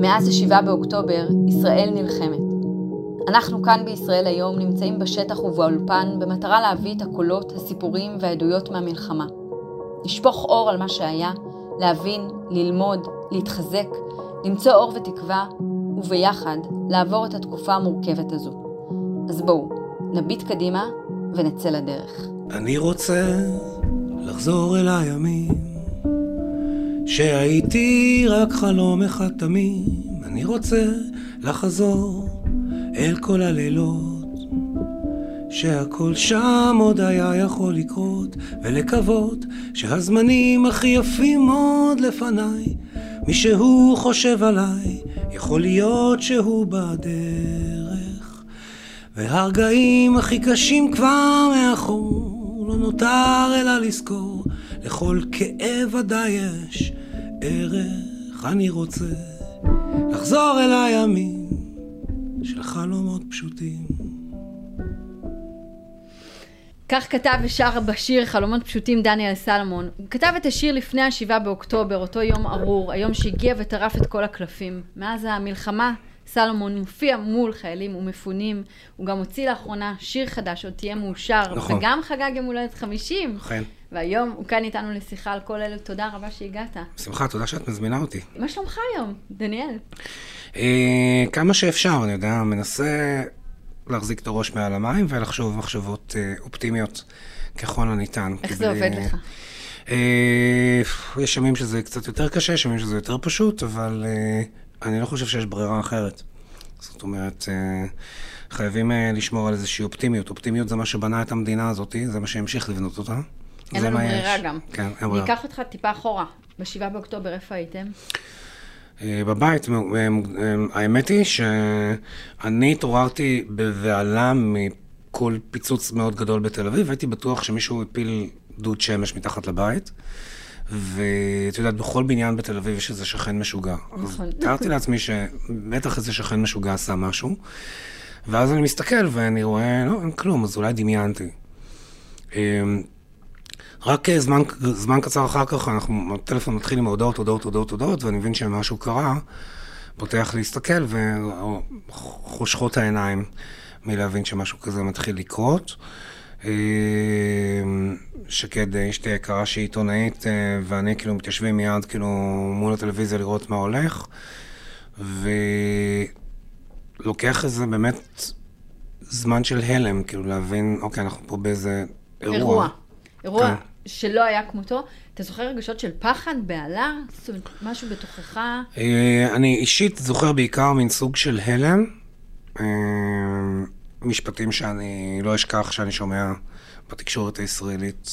מאז ה-7 באוקטובר, ישראל נלחמת. אנחנו כאן בישראל היום נמצאים בשטח ובאולפן במטרה להביא את הקולות, הסיפורים והעדויות מהמלחמה. לשפוך אור על מה שהיה, להבין, ללמוד, להתחזק, למצוא אור ותקווה, וביחד לעבור את התקופה המורכבת הזו. אז בואו, נביט קדימה ונצא לדרך. אני רוצה לחזור אל הימים שהייתי רק חלום אחד תמים. אני רוצה לחזור אל כל הלילות שהכל שם עוד היה יכול לקרות ולקוות שהזמנים הכי יפים עוד לפניי מישהו חושב עליי יכול להיות שהוא בדרך והרגעים הכי קשים כבר מאחור לא נותר אלא לזכור לכל כאב ודאי יש ערך אני רוצה לחזור אל הימים של חלומות פשוטים. כך כתב ושר בשיר חלומות פשוטים דניאל סלמון. הוא כתב את השיר לפני השבעה באוקטובר, אותו יום ארור, היום שהגיע וטרף את כל הקלפים. מאז המלחמה סלומון מופיע מול חיילים ומפונים. הוא גם הוציא לאחרונה שיר חדש, עוד תהיה מאושר. נכון. וגם חגג יום הולדת 50. אכן. והיום הוא כאן איתנו לשיחה על כל אלה. תודה רבה שהגעת. בשמחה, תודה שאת מזמינה אותי. מה שלומך היום, דניאל? אה, כמה שאפשר, אני יודע, מנסה להחזיק את הראש מעל המים ולחשוב מחשבות אה, אופטימיות ככל הניתן. איך זה עובד לך? אה, יש ימים שזה קצת יותר קשה, יש ימים שזה יותר פשוט, אבל אה, אני לא חושב שיש ברירה אחרת. זאת אומרת, אה, חייבים אה, לשמור על איזושהי אופטימיות. אופטימיות זה מה שבנה את המדינה הזאת, זה מה שהמשיך לבנות אותה. אין לנו ברירה יש. גם. כן, אין אני ברירה. אקח אותך טיפה אחורה. בשבעה באוקטובר, איפה הייתם? אה, בבית, האמת היא שאני התעוררתי בבהלה מכל פיצוץ מאוד גדול בתל אביב, הייתי בטוח שמישהו הפיל דוד שמש מתחת לבית, ואת יודעת, בכל בניין בתל אביב יש איזה שכן משוגע. אז נכון. תיארתי לעצמי שבטח איזה שכן משוגע עשה משהו, ואז אני מסתכל ואני רואה, לא, אין כלום, אז אולי דמיינתי. אה, רק אה, זמן, זמן קצר אחר כך, אנחנו, הטלפון מתחיל עם הודעות, הודעות, הודעות, הודעות, ואני מבין שמשהו קרה, פותח להסתכל, וחושכות העיניים מלהבין שמשהו כזה מתחיל לקרות. אה, שקד, אשתי היקרה שהיא עיתונאית, אה, ואני כאילו מתיישבים מיד כאילו מול הטלוויזיה לראות מה הולך, ולוקח איזה באמת זמן של הלם, כאילו להבין, אוקיי, אנחנו פה באיזה אירוע. אירוע. אירוע כן. שלא היה כמותו. אתה זוכר רגשות של פחד, בהלה? זאת אומרת, משהו בתוכך? אה, אני אישית זוכר בעיקר מין סוג של הלם, אה, משפטים שאני לא אשכח שאני שומע בתקשורת הישראלית.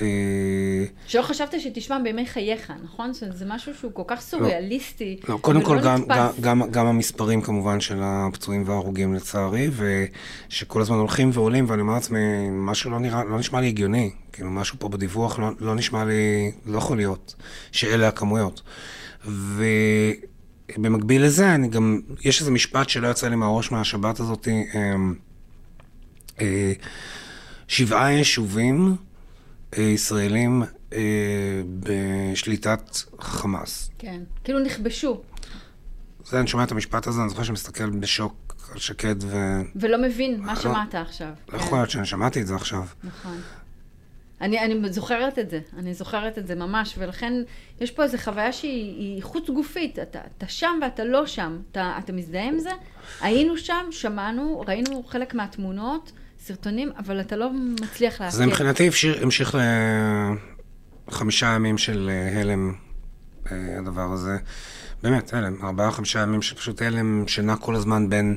אה, שלא חשבת שתשמע בימי חייך, נכון? זה משהו שהוא כל כך סוריאליסטי. לא, קודם כל ולא גם. גם, גם, גם המספרים כמובן של הפצועים וההרוגים לצערי, ושכל הזמן הולכים ועולים, ואני אומר לעצמי, משהו לא, נראה, לא נשמע לי הגיוני, כאילו משהו פה בדיווח לא, לא נשמע לי, לא יכול להיות, שאלה הכמויות. ובמקביל לזה, אני גם, יש איזה משפט שלא יצא לי מהראש מהשבת הזאת, אה, אה, שבעה יישובים אה, ישראלים אה, בשליטת חמאס. כן. כאילו נכבשו, זה, אני שומע את המשפט הזה, אני זוכר שאני מסתכל בשוק על שקד, ו... ולא מבין מה לא- שמעת עכשיו. לא יכול להיות שאני שמעתי את זה עכשיו. נכון. אני, אני זוכרת את זה, אני זוכרת את זה ממש, ולכן יש פה איזו חוויה שהיא היא חוץ גופית, אתה, אתה שם ואתה לא שם, אתה, אתה מזדהה עם זה? היינו שם, שמענו, ראינו חלק מהתמונות, סרטונים, אבל אתה לא מצליח לעכל. זה מבחינתי המשיך לחמישה ימים של אה, הלם, אה, הדבר הזה. באמת, הלם. ארבעה, חמישה ימים של פשוט הלם שנע כל הזמן בין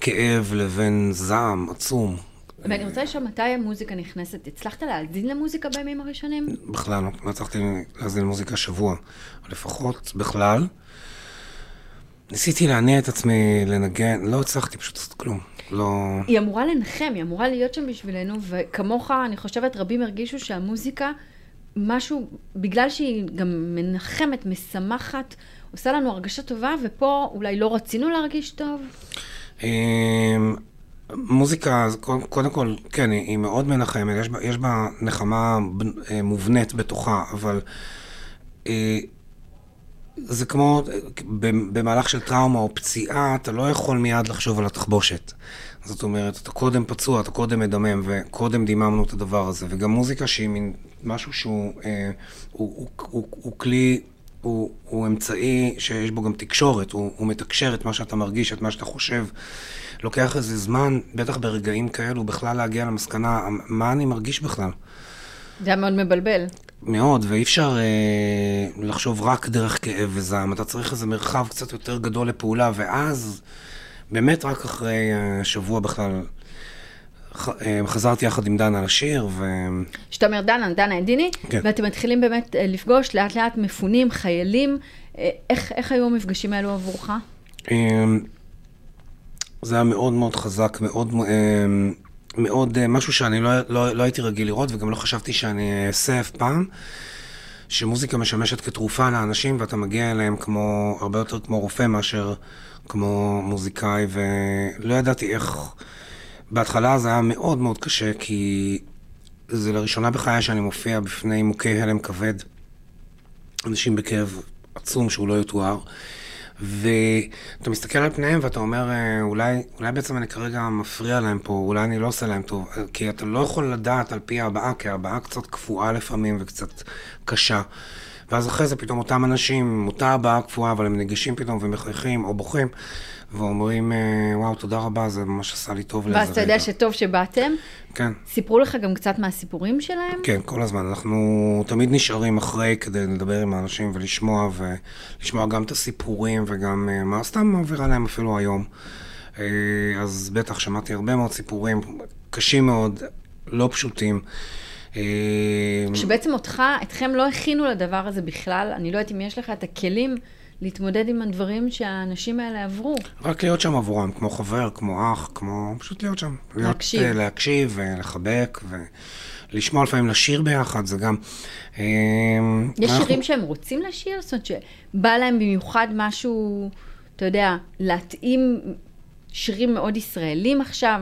כאב לבין זעם עצום. ואני רוצה לשאול מתי המוזיקה נכנסת. הצלחת להאזין למוזיקה בימים הראשונים? בכלל, לא- לא הצלחתי להאזין למוזיקה שבוע, לפחות בכלל. ניסיתי להניע את עצמי לנגן, לא הצלחתי פשוט לעשות כלום. לא... היא אמורה לנחם, היא אמורה להיות שם בשבילנו, וכמוך, אני חושבת, רבים הרגישו שהמוזיקה, משהו, בגלל שהיא גם מנחמת, משמחת, עושה לנו הרגשה טובה, ופה אולי לא רצינו להרגיש טוב. מוזיקה, קודם- כל, כן, היא, מאוד מנחמת, יש יש בה נחמה אה, מובנית בתוכה, אבל אה, זה כמו, במהלך של טראומה או פציעה, אתה לא יכול מיד לחשוב על התחבושת. זאת אומרת, אתה קודם פצוע, אתה קודם מדמם, וקודם דיממנו את הדבר הזה. וגם מוזיקה שהיא מין משהו שהוא אה, הוא, הוא, הוא, הוא כלי, הוא, הוא אמצעי שיש בו גם תקשורת, הוא, הוא מתקשר את מה שאתה מרגיש, את מה שאתה חושב. לוקח איזה זמן, בטח ברגעים כאלו, בכלל להגיע למסקנה, מה אני מרגיש בכלל. זה היה מאוד מבלבל. מאוד, ואי אפשר אה, לחשוב רק דרך כאב וזעם. אתה צריך איזה מרחב קצת יותר גדול לפעולה, ואז, באמת רק אחרי אה, שבוע בכלל, חזרתי יחד עם דנה לשיר, ו... כשאתה אומר דנה, דנה אדיני, כן. ואתם מתחילים באמת אה, לפגוש לאט לאט מפונים, חיילים. אה, איך, איך היו המפגשים האלו עבורך? זה היה מאוד מאוד חזק, מאוד, מאוד, משהו שאני לא, לא, לא הייתי רגיל לראות, וגם לא חשבתי שאני אעשה אף פעם. שמוזיקה משמשת כתרופה לאנשים, ואתה מגיע אליהם כמו, הרבה יותר כמו רופא מאשר כמו מוזיקאי, ולא ידעתי איך... בהתחלה זה היה מאוד מאוד קשה, כי זה לראשונה בחיי שאני מופיע בפני מוכי הלם כבד. אנשים בכאב עצום שהוא לא יתואר. ואתה מסתכל על פניהם ואתה אומר, אה, אולי, אולי בעצם אני כרגע מפריע להם פה, אולי אני לא עושה להם טוב. כי אתה לא יכול לדעת על פי הבעה, כי הבעה קצת קפואה לפעמים וקצת קשה. ואז אחרי זה פתאום אותם אנשים, אותה הבעה קפואה, אבל הם ניגשים פתאום ומחייכים או בוכים. ואומרים, אה, וואו, תודה רבה, זה ממש עשה לי טוב לאיזה רגע. ואז אתה יודע שטוב שבאתם? כן. סיפרו לך גם קצת מהסיפורים שלהם? כן, כל הזמן. אנחנו תמיד נשארים אחרי כדי לדבר עם האנשים ולשמוע, ולשמוע גם את הסיפורים וגם אה, מה סתם מעביר עליהם אפילו היום. אה, אז בטח, שמעתי הרבה מאוד סיפורים קשים מאוד, לא פשוטים. שבעצם אותך, אתכם לא הכינו לדבר הזה בכלל, אני לא יודעת אם יש לך את הכלים להתמודד עם הדברים שהאנשים האלה עברו. רק להיות שם עבורם, כמו חבר, כמו אח, כמו פשוט להיות שם. להקשיב. להיות, להקשיב ולחבק ולשמוע לפעמים לשיר ביחד, זה גם... אה, יש אנחנו... שירים שהם רוצים לשיר? זאת אומרת שבא להם במיוחד משהו, אתה יודע, להתאים שירים מאוד ישראלים עכשיו?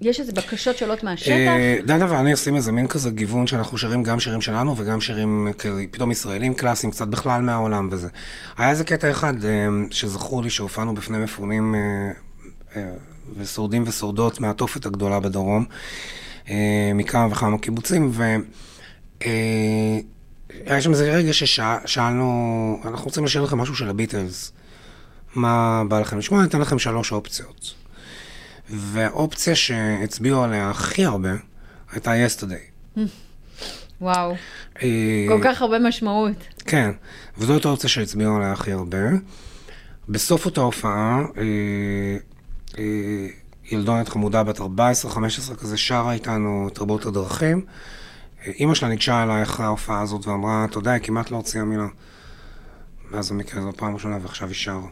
יש איזה בקשות שעולות מהשטח? אה, דנה ואני עושים איזה מין כזה גיוון שאנחנו שרים גם שירים שלנו וגם שירים פתאום ישראלים קלאסיים, קצת בכלל מהעולם וזה. היה איזה קטע אחד אה, שזכור לי שהופענו בפני מפונים אה, ושורדים ושורדות מהתופת הגדולה בדרום, מכמה וכמה קיבוצים, והיה שם איזה רגע ששאלנו, אנחנו רוצים לשאול לכם משהו של הביטלס. מה בא לכם לשמוע? אני אתן לכם שלוש אופציות. והאופציה שהצביעו עליה הכי הרבה הייתה יסטרדי. וואו, אה, כל כך הרבה משמעות. כן, וזאת האופציה שהצביעו עליה הכי הרבה. בסוף אותה הופעה, אה, אה, ילדונת חמודה בת 14-15 כזה שרה איתנו את רבות הדרכים. אימא שלה ניגשה אליי אחרי ההופעה הזאת ואמרה, אתה יודע, היא כמעט לא הוציאה מילה. מאז המקרה זו פעם ראשונה ועכשיו היא שרה.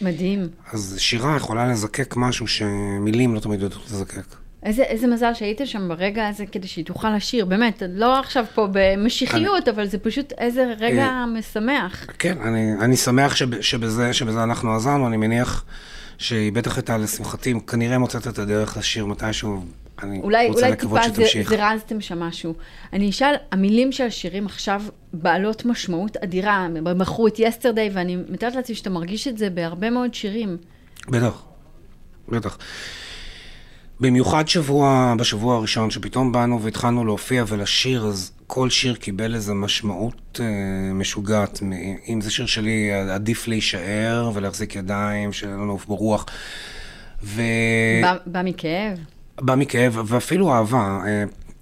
מדהים. אז שירה יכולה לזקק משהו שמילים לא תמיד יודעות לזקק. איזה, איזה מזל שהיית שם ברגע הזה כדי שהיא תוכל לשיר, באמת, לא עכשיו פה במשיחיות, אני... אבל זה פשוט איזה רגע אה, משמח. כן, אני, אני שמח שב, שבזה, שבזה אנחנו עזרנו, אני מניח שהיא בטח הייתה לשמחתי, כנראה מוצאת את הדרך לשיר מתישהו אני אולי, רוצה אולי לקוות שתמשיך. אולי טיפה זרזתם שם משהו. אני אשאל, המילים של השירים עכשיו בעלות משמעות אדירה. הם מכרו את יסטרדי, ואני מתארת לעצמי שאתה מרגיש את זה בהרבה מאוד שירים. בטח, בטח. במיוחד שבוע, בשבוע הראשון, שפתאום באנו והתחלנו להופיע ולשיר, אז כל שיר קיבל איזו משמעות אה, משוגעת. אם זה שיר שלי, עדיף להישאר ולהחזיק ידיים, שלא נעוף ברוח. ו... בא, בא מכאב? בא מכאב, ואפילו אהבה.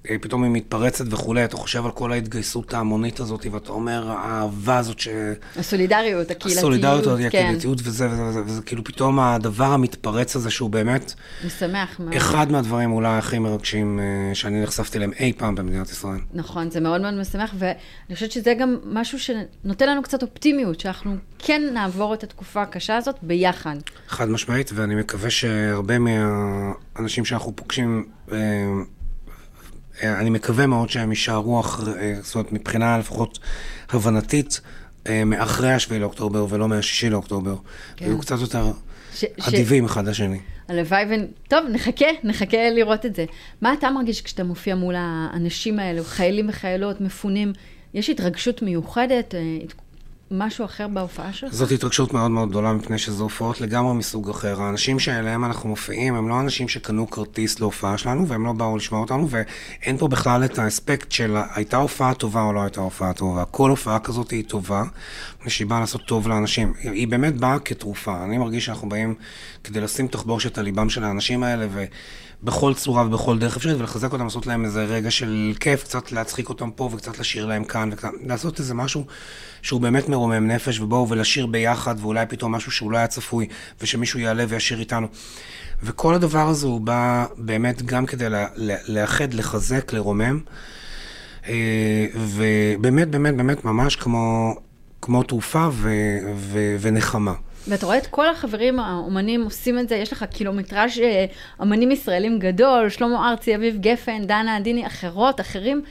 אה, אה, פתאום היא מתפרצת וכולי, אתה חושב על כל ההתגייסות ההמונית הזאת, ואתה אומר, האהבה הזאת ש... הסולידריות, הקהילתיות, הסולידריות, כן. הקהילתיות וזה, וזה, וזה, וזה כאילו פתאום הדבר המתפרץ הזה, שהוא באמת... משמח מאוד. אחד מהדברים אולי הכי מרגשים אה, שאני נחשפתי אליהם אי פעם במדינת ישראל. נכון, זה מאוד מאוד משמח, ואני חושבת שזה גם משהו שנותן לנו קצת אופטימיות, שאנחנו כן נעבור את התקופה הקשה הזאת ביחד. חד משמעית, ואני מקווה שהרבה מהאנשים שאנחנו פוגשים... אה, אני מקווה מאוד שהם יישארו, אחרי, זאת אומרת, מבחינה לפחות הבנתית, אה, מאחרי השביעי לאוקטובר ולא מהשישי לאוקטובר. כן. ויהיו קצת יותר ש, אדיבים ש... אחד לשני. הלוואי ו... טוב, נחכה, נחכה לראות את זה. מה אתה מרגיש כשאתה מופיע מול האנשים האלו, חיילים וחיילות, מפונים? יש התרגשות מיוחדת? משהו אחר בהופעה שלך? זאת התרגשות מאוד מאוד גדולה, מפני שזה הופעות לגמרי מסוג אחר. האנשים שאליהם אנחנו מופיעים הם לא אנשים שקנו כרטיס להופעה שלנו, והם לא באו לשמוע אותנו, ואין פה בכלל את האספקט של הייתה הופעה טובה או לא הייתה הופעה טובה. כל הופעה כזאת היא טובה, מפני שהיא באה לעשות טוב לאנשים. היא באמת באה כתרופה. אני מרגיש שאנחנו באים כדי לשים תחבושת על ליבם של האנשים האלה, ו... בכל צורה ובכל דרך אפשרית, ולחזק אותם, לעשות להם איזה רגע של כיף, קצת להצחיק אותם פה וקצת לשיר להם כאן, וקצת, לעשות איזה משהו שהוא באמת מרומם נפש, ובואו ולשיר ביחד, ואולי פתאום משהו שהוא לא היה צפוי, ושמישהו יעלה וישיר איתנו. וכל הדבר הזה הוא בא באמת גם כדי לאחד, לחזק, לרומם, אה, ובאמת, באמת, באמת, ממש כמו, כמו תרופה ו, ו, ונחמה. ואתה רואה את כל החברים האומנים עושים את זה, יש לך קילומטראז' אה, אמנים ישראלים גדול, שלמה ארצי, אביב גפן, דנה עדיני, אחרות, אחרים.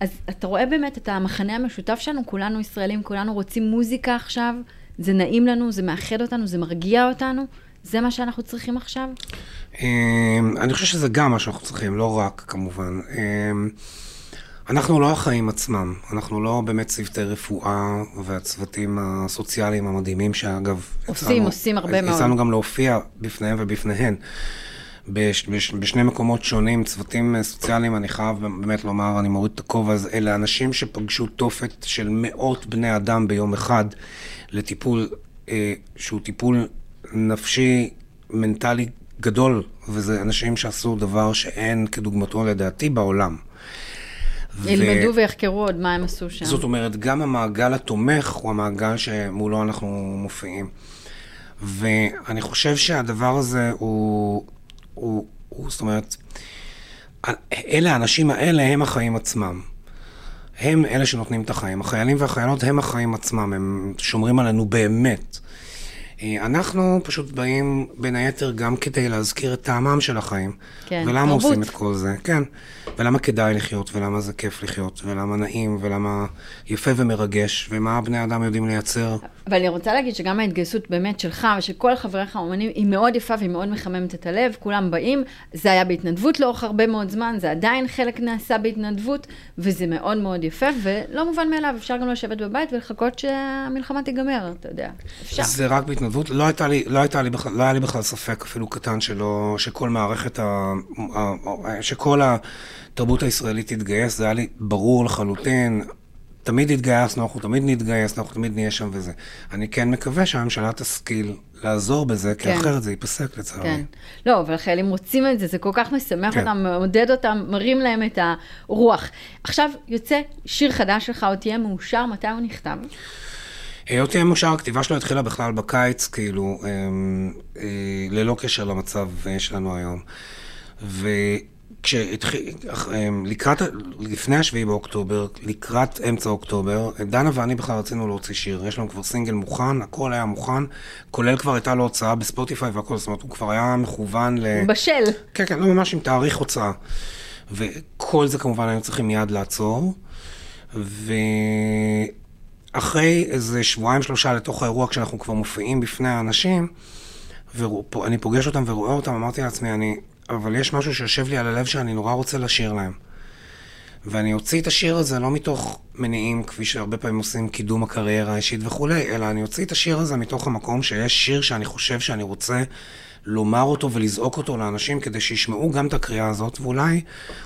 אז אתה רואה באמת את המחנה המשותף שלנו, כולנו ישראלים, כולנו רוצים מוזיקה עכשיו, זה נעים לנו, זה מאחד אותנו, זה מרגיע אותנו, זה מה שאנחנו צריכים עכשיו? אמ, אני חושב שזה גם מה שאנחנו צריכים, לא רק, כמובן. אנחנו לא החיים עצמם, אנחנו לא באמת צוותי רפואה והצוותים הסוציאליים המדהימים שאגב... עושים, יצאנו, עושים הרבה מאוד. יצאנו גם להופיע בפניהם ובפניהן. בש, בש, בשני מקומות שונים, צוותים סוציאליים, אני חייב באמת לומר, אני מוריד את הכובע הזה, אלה אנשים שפגשו תופת של מאות בני אדם ביום אחד לטיפול אה, שהוא טיפול נפשי, מנטלי גדול, וזה אנשים שעשו דבר שאין כדוגמתו לדעתי בעולם. ילמדו ו... ויחקרו עוד מה הם עשו שם. זאת אומרת, גם המעגל התומך הוא המעגל שמולו אנחנו מופיעים. ואני חושב שהדבר הזה הוא, הוא, הוא זאת אומרת, אלה, האנשים האלה הם החיים עצמם. הם אלה שנותנים את החיים. החיילים והחיילות הם החיים עצמם, הם שומרים עלינו באמת. אה, אנחנו פשוט באים בין היתר גם כדי להזכיר את טעמם של החיים. כן, ולמה תרבות. עושים את כל זה, כן. ולמה כדאי לחיות, ולמה זה כיף לחיות, ולמה נעים, ולמה יפה ומרגש, ומה בני אדם יודעים לייצר. אבל אני רוצה להגיד שגם ההתגייסות באמת שלך ושל כל חבריך האומנים היא מאוד יפה והיא מאוד מחממת את הלב, כולם באים, זה היה בהתנדבות לאורך הרבה מאוד זמן, זה עדיין חלק נעשה בהתנדבות, וזה מאוד מאוד יפה, ולא מובן מאליו, אפשר גם לשבת בבית ולחכות שהמלחמה תיגמר, אתה יודע, אפשר. זה רק בהתנדבות, לא הייתה לי, לא הייתה לי לא היה לי בכלל ספק אפילו קטן שלא, שכל מערכת ה... שכל התרבות הישראלית תתגייס, זה היה לי ברור לחלוטין. תמיד התגייסנו, אנחנו תמיד נתגייס, אנחנו תמיד נהיה שם וזה. אני כן מקווה שהממשלה תשכיל לעזור בזה, כי כן. אחרת זה ייפסק לצערי. כן. לא, אבל החיילים רוצים את זה, זה כל כך משמח כן. אותם, מעודד אותם, מרים להם את הרוח. עכשיו יוצא שיר חדש שלך, עוד תהיה מאושר, מתי הוא נכתב? אה, עוד תהיה מאושר, הכתיבה שלו התחילה בכלל בקיץ, כאילו, אה, אה, ללא קשר למצב שלנו היום. ו... כשהתחיל, אמ, לקראת, לפני השביעי באוקטובר, לקראת אמצע אוקטובר, דנה ואני בכלל רצינו להוציא שיר. יש לנו כבר סינגל מוכן, הכל היה מוכן, כולל כבר הייתה לו הוצאה בספוטיפיי והכל, זאת אומרת, הוא כבר היה מכוון ל... בשל. כן, כן, לא ממש עם תאריך הוצאה. וכל זה כמובן היינו צריכים מיד לעצור. ואחרי איזה שבועיים שלושה לתוך האירוע, כשאנחנו כבר מופיעים בפני האנשים, ואני פוגש אותם ורואה אותם, אמרתי לעצמי, אני... אבל יש משהו שיושב לי על הלב שאני נורא רוצה לשיר להם. ואני אוציא את השיר הזה לא מתוך מניעים, כפי שהרבה פעמים עושים קידום הקריירה האישית וכולי, אלא אני אוציא את השיר הזה מתוך המקום שיש שיר שאני חושב שאני רוצה לומר אותו ולזעוק אותו לאנשים כדי שישמעו גם את הקריאה הזאת, ואולי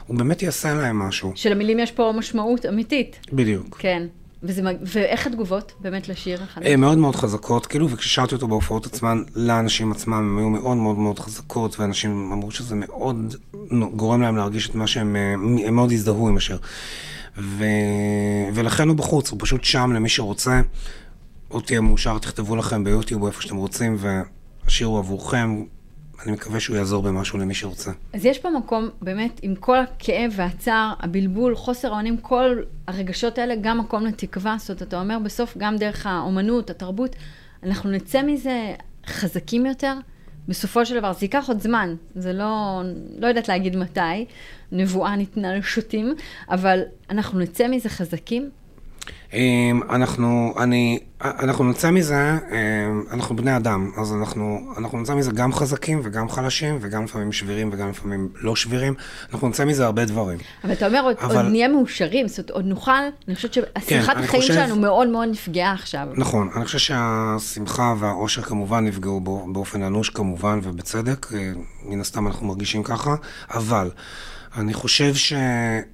הוא באמת יעשה להם משהו. שלמילים יש פה משמעות אמיתית. בדיוק. כן. וזה, ואיך התגובות באמת לשיר החדש? אה, מאוד מאוד חזקות, כאילו, וכששרתי אותו בהופעות עצמן, לאנשים עצמם, הם היו מאוד מאוד מאוד חזקות, ואנשים אמרו שזה מאוד גורם להם להרגיש את מה שהם, אה, הם מאוד הזדהו עם השיר. ו... ולכן הוא בחוץ, הוא פשוט שם למי שרוצה. עוד תהיה מאושר, תכתבו לכם ביוטיוב איפה שאתם רוצים, והשיר הוא עבורכם. אני מקווה שהוא יעזור במשהו למי שרוצה. אז יש פה מקום, באמת, עם כל הכאב והצער, הבלבול, חוסר האונים, כל הרגשות האלה, גם מקום לתקווה. זאת אומרת, אתה אומר בסוף, גם דרך האומנות, התרבות, אנחנו נצא מזה חזקים יותר. בסופו של דבר, זה ייקח עוד זמן, זה לא, לא יודעת להגיד מתי, נבואה ניתנה לשוטים, אבל אנחנו נצא מזה חזקים. אמ, אנחנו, אני, אנחנו נצא מזה, אמ, אנחנו בני אדם, אז אנחנו, אנחנו נצא מזה גם חזקים וגם חלשים, וגם לפעמים שבירים וגם לפעמים לא שבירים. אנחנו נצא מזה הרבה דברים. אבל אתה אומר, עוד, אבל... עוד נהיה מאושרים, זאת אומרת, עוד נוכל, אני חושבת שהשמחת כן, החיים חושב... שלנו מאוד מאוד נפגעה עכשיו. נכון, אני חושב שהשמחה והאושר כמובן נפגעו באופן אנוש כמובן, ובצדק, אה, מן הסתם אנחנו מרגישים ככה, אבל... אני חושב ש...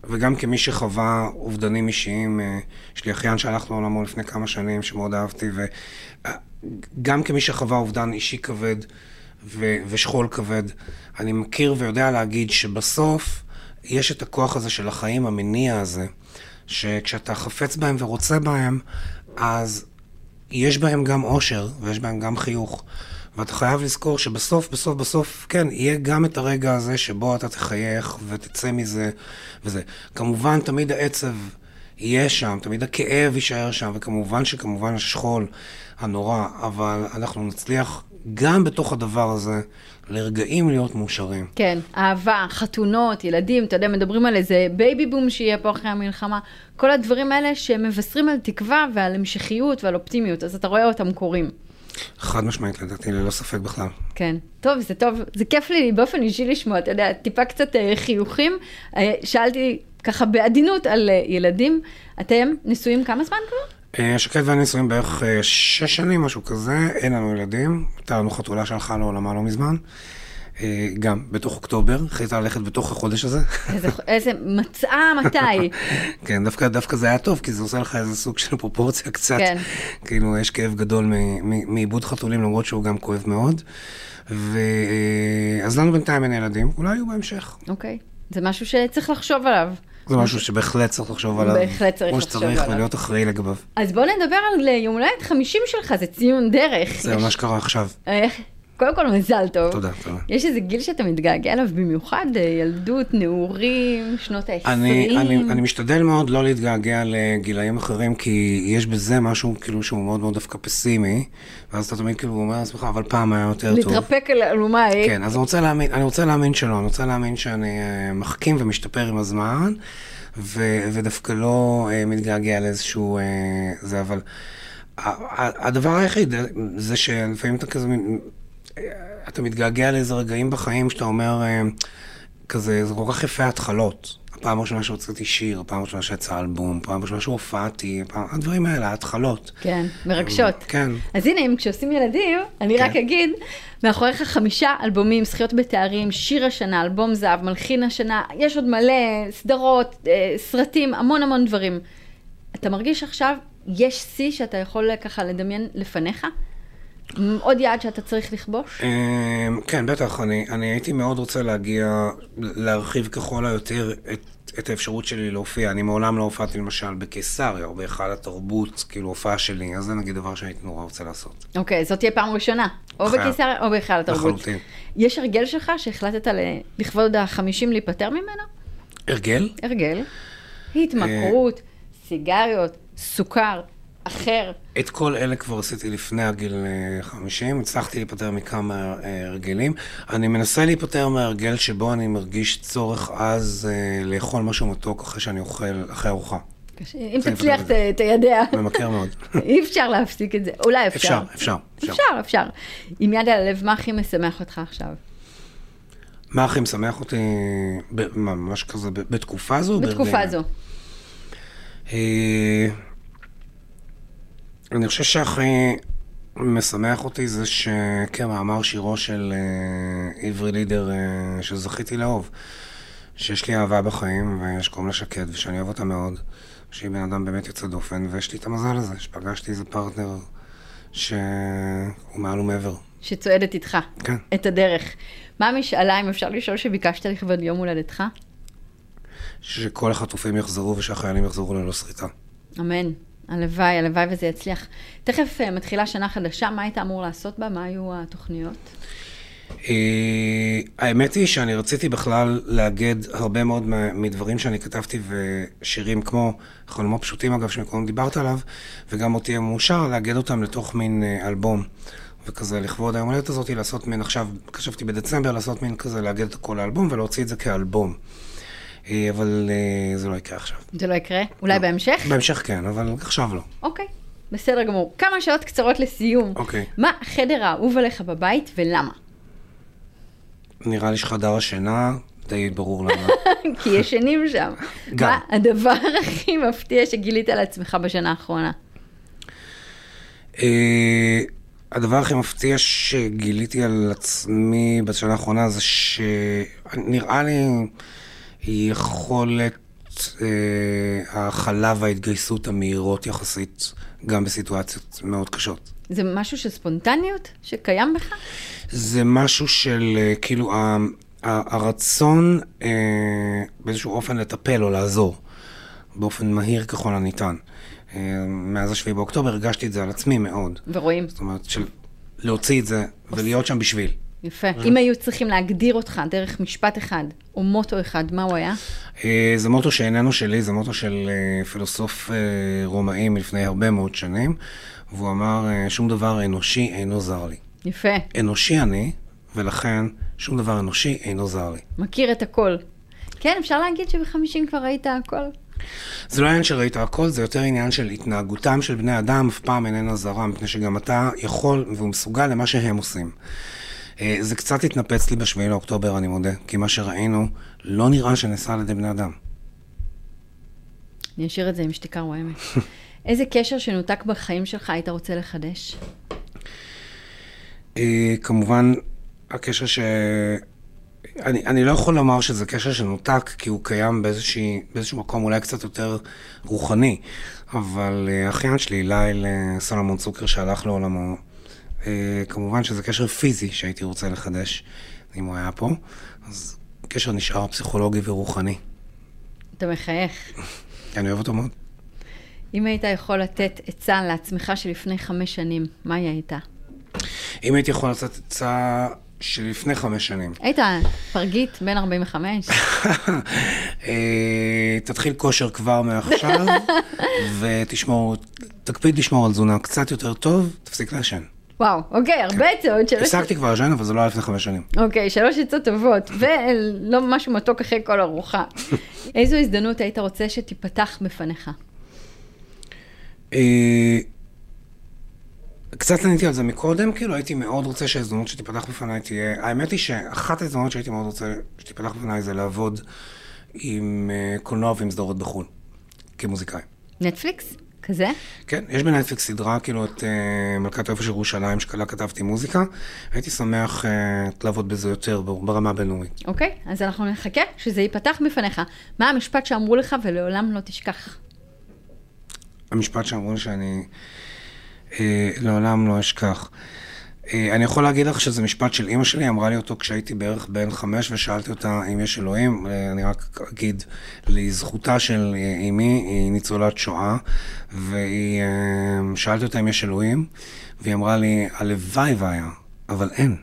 וגם כמי שחווה אובדנים אישיים, אה, יש לי אחיין שהלך לעולמו לפני כמה שנים, שמאוד אהבתי, וגם כמי שחווה אובדן אישי כבד ו... ושכול כבד, אני מכיר ויודע להגיד שבסוף יש את הכוח הזה של החיים, המניע הזה, שכשאתה חפץ בהם ורוצה בהם, אז יש בהם גם אושר ויש בהם גם חיוך. ואתה חייב לזכור שבסוף, בסוף, בסוף, כן, יהיה גם את הרגע הזה שבו אתה תחייך ותצא מזה וזה. כמובן, תמיד העצב יהיה שם, תמיד הכאב יישאר שם, וכמובן שכמובן השכול הנורא, אבל אנחנו נצליח גם בתוך הדבר הזה לרגעים להיות מאושרים. כן, אהבה, חתונות, ילדים, אתה יודע, מדברים על איזה baby boom שיהיה פה אחרי המלחמה. כל הדברים האלה שמבשרים על תקווה ועל המשכיות ועל אופטימיות, אז אתה רואה אותם קורים. חד משמעית, לדעתי, ללא ספק בכלל. כן. טוב, זה טוב, זה כיף לי באופן אישי לשמוע, אתה יודע, טיפה קצת אה, חיוכים. אה, שאלתי ככה בעדינות על אה, ילדים. אתם נשואים כמה זמן כבר? שקד ואני נשואים בערך שש שנים, משהו כזה, אין לנו ילדים. הייתה לנו חתולה שהלכה לעולמה לא מזמן. אה, גם בתוך אוקטובר, החליטה ללכת בתוך החודש הזה. איזה, איזה מצאה מתי. כן, דווקא, דווקא זה היה טוב, כי זה עושה לך איזה סוג של פרופורציה קצת. כן. כאילו, יש כאב גדול מעיבוד חתולים, למרות שהוא גם כואב מאוד. ו... אה, אז לנו בינתיים אין ילדים, אולי יהיו בהמשך. אוקיי, זה משהו שצריך לחשוב עליו. זה משהו שבהחלט צריך לחשוב עליו. בהחלט צריך לחשוב עליו. כמו שצריך ולהיות אחראי לגביו. אז בוא נדבר על יום הולדת 50 שלך, זה ציון דרך. זה ממש קרה עכשיו. איך? קודם כל מזל טוב. תודה, תודה. יש איזה גיל שאתה מתגעגע אליו במיוחד, אה, ילדות, נעורים, שנות ה-20. אני, אני, אני משתדל מאוד לא להתגעגע לגילאים אחרים, כי יש בזה משהו כאילו שהוא מאוד מאוד דווקא פסימי, ואז אתה תמיד כאילו אומר לעצמך, אבל פעם היה יותר טוב. להתרפק על אלומה. אה? כן, אז אני רוצה להאמין, אני רוצה להאמין שלא, אני רוצה להאמין שאני אה, מחכים ומשתפר עם הזמן, ו, ודווקא לא מתגעגע לאיזשהו זה, אבל... הדבר היחיד זה שלפעמים אתה כזה אתה מתגעגע לאיזה רגעים בחיים שאתה אומר, אה, כזה, זה כל כך יפה התחלות. הפעם הראשונה שהוצאתי שיר, הפעם הראשונה שיצא אלבום, הפעם הראשונה שהופעתי, הפעם... הדברים האלה, ההתחלות. כן, מרגשות. כן. אז הנה, אם כשעושים ילדים, אני כן. רק אגיד, מאחוריך חמישה אלבומים, זכיות בתארים, שיר השנה, אלבום זהב, מלחין השנה, יש עוד מלא סדרות, אה, סרטים, המון המון דברים. אתה מרגיש עכשיו, יש שיא שאתה יכול ככה לדמיין לפניך? עוד יעד שאתה צריך לכבוש? אמ, כן, בטח. אני, אני הייתי מאוד רוצה להגיע, להרחיב ככל היותר את, את האפשרות שלי להופיע. אני מעולם לא הופעתי למשל בקיסריה או בהיכל התרבות, כאילו הופעה שלי, אז זה נגיד דבר שהייתי נורא רוצה לעשות. אוקיי, זאת תהיה פעם ראשונה. או בקיסריה או בהיכל התרבות. לחלוטין. יש הרגל שלך שהחלטת לכבוד החמישים להיפטר ממנו? הרגל? הרגל. התמכרות, סיגריות, סוכר. אחר. את כל אלה כבר עשיתי לפני הגיל 50, אה, הצלחתי להיפטר מכמה אה, הרגלים. אני מנסה להיפטר מההרגל שבו אני מרגיש צורך אז אה, לאכול משהו מתוק אחרי שאני אוכל, אחרי ארוחה. אם תצליח, תיידע. ממכר מאוד. אי אפשר להפסיק את זה, אולי אפשר. אפשר, אפשר. אפשר, אפשר. עם יד על הלב, מה הכי משמח אותך עכשיו? מה הכי משמח אותי, ממש כזה, בתקופה זו? בתקופה זו. אני חושב שהכי משמח אותי זה שכמאמר שירו של uh, עברי לידר uh, שזכיתי לאהוב, שיש לי אהבה בחיים ושקוראים לה שקד ושאני אוהב אותה מאוד, שהיא בן אדם באמת יוצא דופן ויש לי את המזל הזה, שפגשתי איזה פרטנר שהוא מעל ומעבר. שצועדת איתך. כן. את הדרך. מה המשאלה, אם אפשר לשאול, שביקשת לכבוד יום הולדתך? שכל החטופים יחזרו ושהחיילים יחזרו ללא שריטה. אמן. הלוואי, הלוואי וזה יצליח. תכף uh, מתחילה שנה חדשה, מה היית אמור לעשות בה? מה היו התוכניות? Uh, האמת היא שאני רציתי בכלל לאגד הרבה מאוד מדברים שאני כתבתי ושירים כמו חלומות פשוטים אגב, שמקודם דיברת עליו, וגם אותי מאושר, לאגד אותם לתוך מין uh, אלבום. וכזה לכבוד היום הולדת הזאת, לעשות מין עכשיו, חשבתי בדצמבר, לעשות מין כזה, לאגד את כל האלבום ולהוציא את זה כאלבום. אה, אבל אה, זה לא יקרה עכשיו. זה לא יקרה? אולי לא. בהמשך? בהמשך כן, אבל עכשיו לא. אוקיי, בסדר גמור. כמה שאלות קצרות לסיום. אוקיי. מה החדר האהוב עליך בבית ולמה? נראה לי שחדר השינה, די ברור למה. כי ישנים שם. גם. מה הדבר הכי מפתיע שגילית על עצמך בשנה האחרונה? אה, הדבר הכי מפתיע שגיליתי על עצמי בשנה האחרונה זה שנראה לי יכולת אה, ההכלה וההתגייסות המהירות יחסית, גם בסיטואציות מאוד קשות. זה משהו של ספונטניות שקיים בך? זה משהו של אה, כאילו ה- ה- הרצון אה, באיזשהו אופן לטפל או לעזור באופן מהיר ככל הניתן. אה, מאז השביעי באוקטובר הרגשתי את זה על עצמי מאוד. ורואים. זאת אומרת, של להוציא את זה ולהיות שם בשביל. יפה. אם היו צריכים להגדיר אותך דרך משפט אחד, או מוטו אחד, מה הוא היה? אה, זה מוטו שאיננו שלי, זה מוטו של אה, פילוסוף אה, רומאי מלפני הרבה מאוד שנים, והוא אמר, אה, שום דבר אנושי אינו זר לי. יפה. אנושי אני, ולכן שום דבר אנושי אינו זר לי. מכיר את הכל. כן, אפשר להגיד שבחמישים כבר ראית הכל? זה לא עניין שראית הכל, זה יותר עניין של התנהגותם של בני אדם, אף פעם איננה זרה, מפני שגם אתה יכול והוא מסוגל למה שהם עושים. אה, זה קצת התנפץ לי בשביעי לאוקטובר, אני מודה, כי מה שראינו לא נראה שנעשה על ידי בני אדם. אני אשאיר את זה עם שתיקה רועמת. איזה קשר שנותק בחיים שלך היית רוצה לחדש? אה, כמובן, הקשר ש... אני, אני לא יכול לומר שזה קשר שנותק, כי הוא קיים באיזושהי, באיזשהו מקום אולי קצת יותר רוחני, אבל אה, אחיין שלי, ליל סלומון צוקר שהלך לעולמו, כמובן שזה קשר פיזי שהייתי רוצה לחדש, אם הוא היה פה, אז קשר נשאר פסיכולוגי ורוחני. אתה מחייך. אני אוהב אותו מאוד. אם היית יכול לתת עצה לעצמך שלפני חמש שנים, מה היא הייתה? אם הייתי יכול לתת עצה שלפני חמש שנים, היית פרגית בן 45? אה, תתחיל כושר כבר מעכשיו, ותשמור, תקפיד לשמור על תזונה קצת יותר טוב, תפסיק לעשן. וואו, אוקיי, הרבה עצות. הפסקתי כבר לעשן, אבל זה לא היה לפני חמש שנים. אוקיי, שלוש עצות טובות, ולא משהו מתוק אחרי כל ארוחה. איזו הזדמנות היית רוצה שתיפתח בפניך? אה, קצת עניתי על זה מקודם, כאילו הייתי מאוד רוצה שההזדמנות שתיפתח בפניי תהיה... האמת היא שאחת ההזדמנות שהייתי מאוד רוצה שתיפתח בפניי זה לעבוד עם אה, קולנוע ועם סדרות בחו"ל, כמוזיקאי. נטפליקס? כזה? כן, יש בנטפליקס סדרה, כאילו, את uh, מלכת היופי של ירושלים, שכלה כתבתי מוזיקה. הייתי שמח uh, לעבוד בזה יותר ברמה הבינלאומית. אוקיי, אז אנחנו נחכה שזה ייפתח בפניך. מה המשפט שאמרו לך ולעולם לא תשכח? המשפט שאמרו לי שאני אה, לעולם לא אשכח. אה, אני יכול להגיד לך שזה משפט של אימא שלי, אמרה לי אותו כשהייתי בערך בן חמש ושאלתי אותה אם יש אלוהים. אה, אני רק אגיד, לזכותה של אה, אימי, היא ניצולת שואה, והיא, אה, שאלתי אותה אם יש אלוהים, והיא אמרה לי, הלוואי והיה, אבל אין.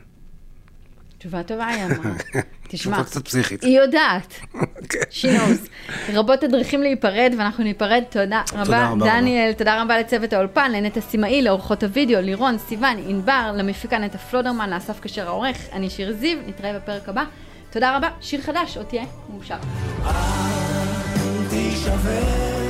תשובה טובה היא אמרה. תשמע, קצת פסיכית. היא יודעת. כן. she knows. רבות הדרכים להיפרד, ואנחנו ניפרד. תודה רבה, דניאל. תודה רבה לצוות האולפן, לנטע סימאי, לעורכות הוידאו, לירון, סיוון, ענבר, למפיקה נטע פלודרמן, לאסף קשר העורך, אני שיר זיו, נתראה בפרק הבא. תודה רבה, שיר חדש, עוד תהיה מאושר. תישבר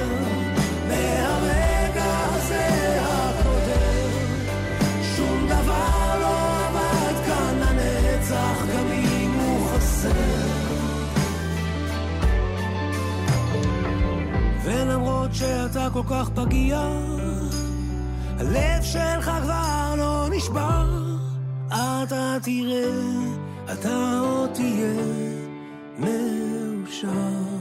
שאתה כל כך פגיע. הלב שלך כבר לא נשבר. אתה תראה אתה עוד תהיה מאושר